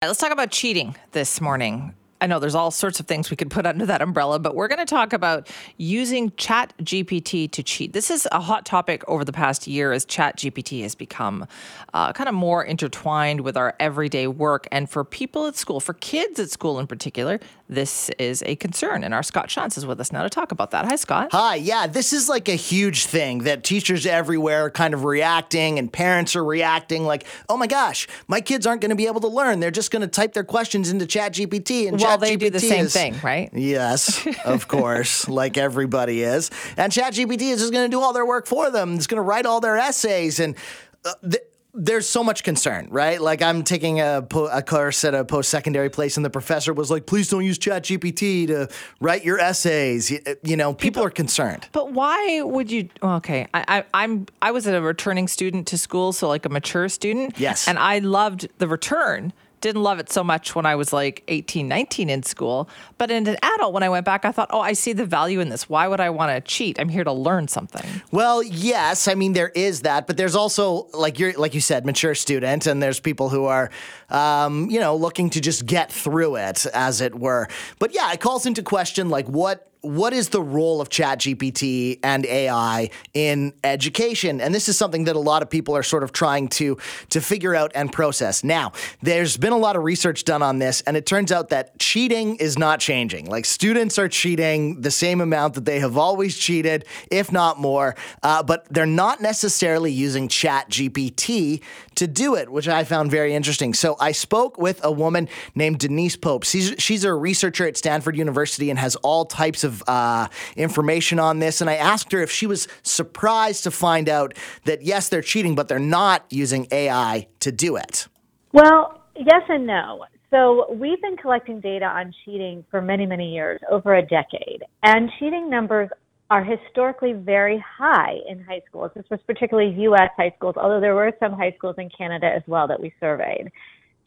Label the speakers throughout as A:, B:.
A: Let's talk about cheating this morning. I know there's all sorts of things we could put under that umbrella, but we're going to talk about using Chat GPT to cheat. This is a hot topic over the past year as Chat GPT has become uh, kind of more intertwined with our everyday work. And for people at school, for kids at school in particular, this is a concern. And our Scott Shantz is with us now to talk about that. Hi, Scott.
B: Hi. Yeah, this is like a huge thing that teachers everywhere are kind of reacting and parents are reacting like, oh my gosh, my kids aren't going to be able to learn. They're just going to type their questions into Chat GPT and Chat
A: they do the same
B: is,
A: thing, right?
B: Yes, of course, like everybody is. And Chat GPT is just going to do all their work for them. It's going to write all their essays and. Uh, th- there's so much concern, right? Like I'm taking a, po- a course at a post-secondary place, and the professor was like, "Please don't use ChatGPT to write your essays." You, you know, people, people, are concerned.
A: But why would you? Okay, I, I, I'm I was a returning student to school, so like a mature student.
B: Yes,
A: and I loved the return didn't love it so much when I was like 18, 19 in school. But in an adult, when I went back, I thought, oh, I see the value in this. Why would I want to cheat? I'm here to learn something.
B: Well, yes. I mean, there is that, but there's also, like you're, like you said, mature student, and there's people who are, um, you know, looking to just get through it, as it were. But yeah, it calls into question, like, what what is the role of ChatGPT and AI in education? And this is something that a lot of people are sort of trying to to figure out and process. Now, there's been a lot of research done on this, and it turns out that cheating is not changing. Like students are cheating the same amount that they have always cheated, if not more, uh, but they're not necessarily using ChatGPT to do it, which I found very interesting. So I spoke with a woman named Denise Pope. She's she's a researcher at Stanford University and has all types of of uh, information on this, and I asked her if she was surprised to find out that yes, they're cheating, but they're not using AI to do it.
C: Well, yes and no. So we've been collecting data on cheating for many, many years, over a decade, and cheating numbers are historically very high in high schools. This was particularly U.S. high schools, although there were some high schools in Canada as well that we surveyed.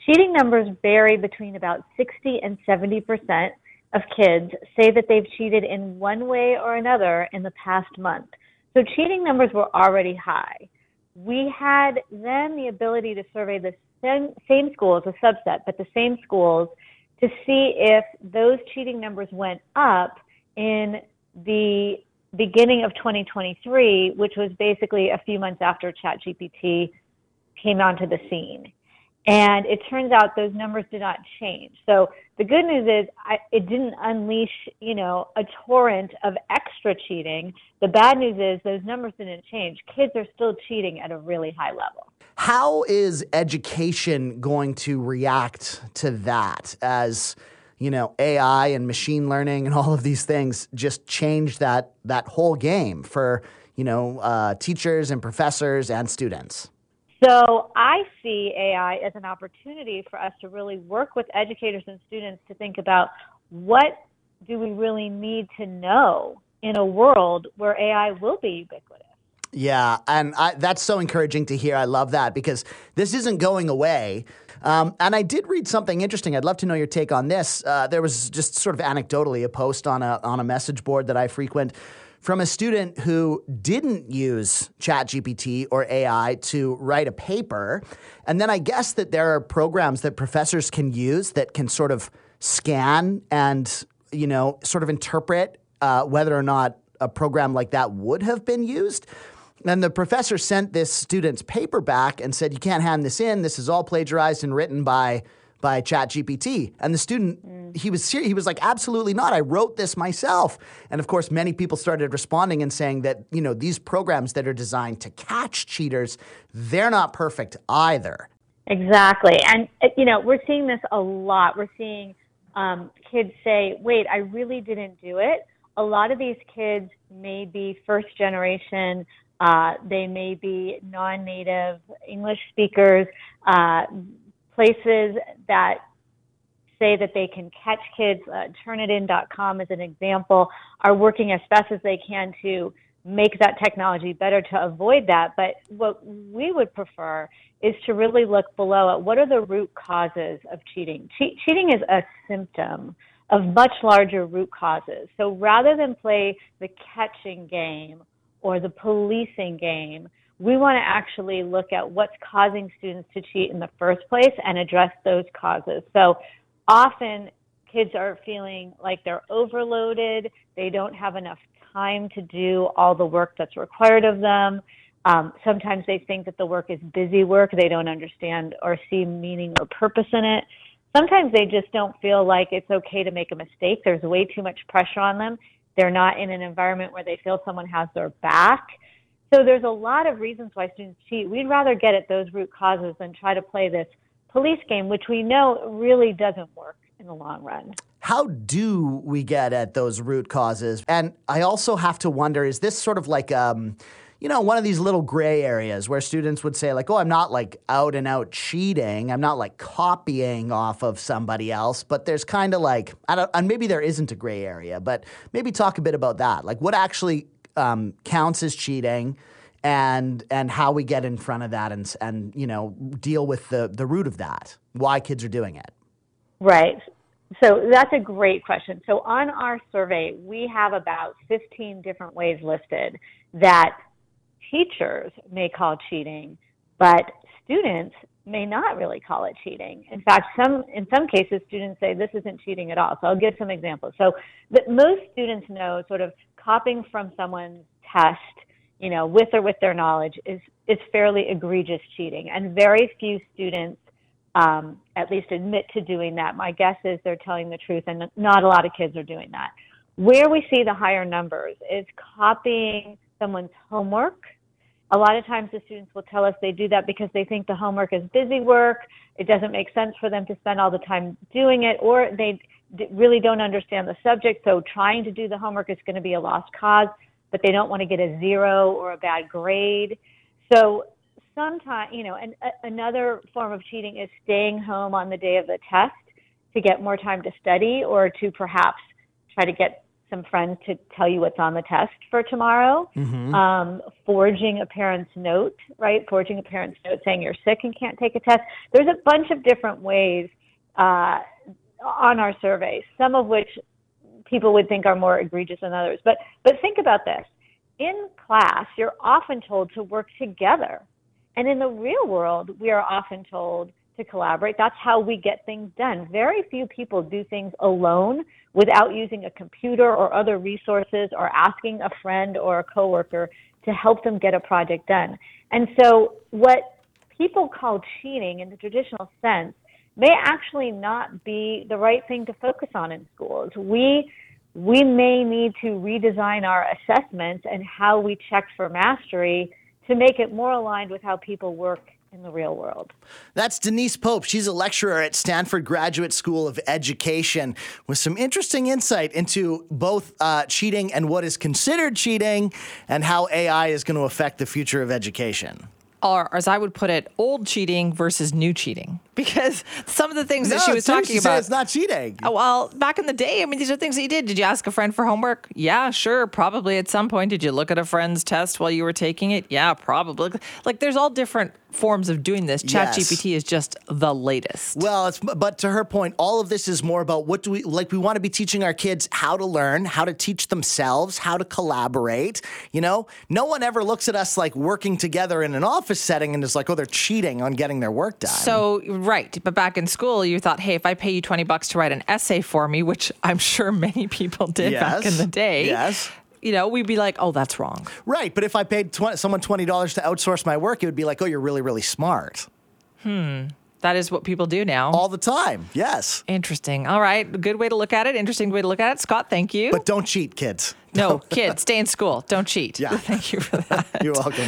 C: Cheating numbers vary between about 60 and 70 percent of kids say that they've cheated in one way or another in the past month. So cheating numbers were already high. We had then the ability to survey the same, schools, a subset, but the same schools to see if those cheating numbers went up in the beginning of 2023, which was basically a few months after ChatGPT came onto the scene. And it turns out those numbers did not change. So the good news is I, it didn't unleash, you know, a torrent of extra cheating. The bad news is those numbers didn't change. Kids are still cheating at a really high level.
B: How is education going to react to that as you know AI and machine learning and all of these things just change that that whole game for you know uh, teachers and professors and students?
C: So I see AI as an opportunity for us to really work with educators and students to think about what do we really need to know in a world where AI will be ubiquitous.
B: Yeah, and I, that's so encouraging to hear. I love that because this isn't going away. Um, and I did read something interesting. I'd love to know your take on this. Uh, there was just sort of anecdotally a post on a on a message board that I frequent from a student who didn't use ChatGPT or AI to write a paper. And then I guess that there are programs that professors can use that can sort of scan and, you know, sort of interpret uh, whether or not a program like that would have been used. And the professor sent this student's paper back and said, You can't hand this in. This is all plagiarized and written by by ChatGPT. And the student, mm. he was. He was like, absolutely not. I wrote this myself. And of course, many people started responding and saying that, you know, these programs that are designed to catch cheaters, they're not perfect either.
C: Exactly. And, uh, you know, we're seeing this a lot. We're seeing um, kids say, wait, I really didn't do it. A lot of these kids may be first generation. Uh, they may be non-native English speakers. Uh, places that say that they can catch kids. Uh, Turnitin.com is an example, are working as best as they can to make that technology better to avoid that. But what we would prefer is to really look below at what are the root causes of cheating. Che- cheating is a symptom of much larger root causes. So rather than play the catching game or the policing game, we want to actually look at what's causing students to cheat in the first place and address those causes. So often kids are feeling like they're overloaded, they don't have enough time to do all the work that's required of them. Um, sometimes they think that the work is busy work. They don't understand or see meaning or purpose in it. Sometimes they just don't feel like it's okay to make a mistake. There's way too much pressure on them. They're not in an environment where they feel someone has their back. So there's a lot of reasons why students cheat. We'd rather get at those root causes than try to play this police game, which we know really doesn't work in the long run.
B: How do we get at those root causes? And I also have to wonder is this sort of like, um, you know, one of these little gray areas where students would say, like, oh, I'm not like out and out cheating. I'm not like copying off of somebody else, but there's kind of like, I don't, and maybe there isn't a gray area, but maybe talk a bit about that. Like, what actually um, counts as cheating? and and how we get in front of that and and you know deal with the the root of that why kids are doing it
C: right so that's a great question so on our survey we have about 15 different ways listed that teachers may call cheating but students may not really call it cheating in fact some in some cases students say this isn't cheating at all so i'll give some examples so that most students know sort of copying from someone's test you know, with or with their knowledge is, is fairly egregious cheating. And very few students um, at least admit to doing that. My guess is they're telling the truth, and not a lot of kids are doing that. Where we see the higher numbers is copying someone's homework. A lot of times the students will tell us they do that because they think the homework is busy work. It doesn't make sense for them to spend all the time doing it, or they really don't understand the subject. So trying to do the homework is going to be a lost cause but they don't want to get a zero or a bad grade. So sometimes, you know, and another form of cheating is staying home on the day of the test to get more time to study or to perhaps try to get some friends to tell you what's on the test for tomorrow. Mm-hmm. Um, forging a parent's note, right? Forging a parent's note saying you're sick and can't take a test. There's a bunch of different ways uh, on our survey, some of which people would think are more egregious than others. But but think about this. In class, you're often told to work together. And in the real world, we are often told to collaborate. That's how we get things done. Very few people do things alone without using a computer or other resources or asking a friend or a coworker to help them get a project done. And so what people call cheating in the traditional sense may actually not be the right thing to focus on in schools. We we may need to redesign our assessments and how we check for mastery to make it more aligned with how people work in the real world.
B: That's Denise Pope. She's a lecturer at Stanford Graduate School of Education with some interesting insight into both uh, cheating and what is considered cheating and how AI is going to affect the future of education
A: or as I would put it, old cheating versus new cheating. Because some of the things
B: no,
A: that she was talking about,
B: it's not cheating.
A: Oh, well, back in the day, I mean, these are things that you did. Did you ask a friend for homework? Yeah, sure, probably at some point. Did you look at a friend's test while you were taking it? Yeah, probably. Like, there's all different forms of doing this. Chat yes. GPT is just the latest.
B: Well, it's but to her point, all of this is more about what do we like we want to be teaching our kids how to learn, how to teach themselves, how to collaborate, you know? No one ever looks at us like working together in an office setting and is like, "Oh, they're cheating on getting their work done."
A: So, right, but back in school, you thought, "Hey, if I pay you 20 bucks to write an essay for me, which I'm sure many people did yes. back in the day."
B: Yes
A: you know, we'd be like, oh, that's wrong.
B: Right. But if I paid someone $20 to outsource my work, it would be like, oh, you're really, really smart.
A: Hmm. That is what people do now.
B: All the time. Yes.
A: Interesting. All right. Good way to look at it. Interesting way to look at it. Scott, thank you.
B: But don't cheat, kids.
A: No, kids, stay in school. Don't cheat.
B: Yeah.
A: Thank you for that.
B: You're welcome.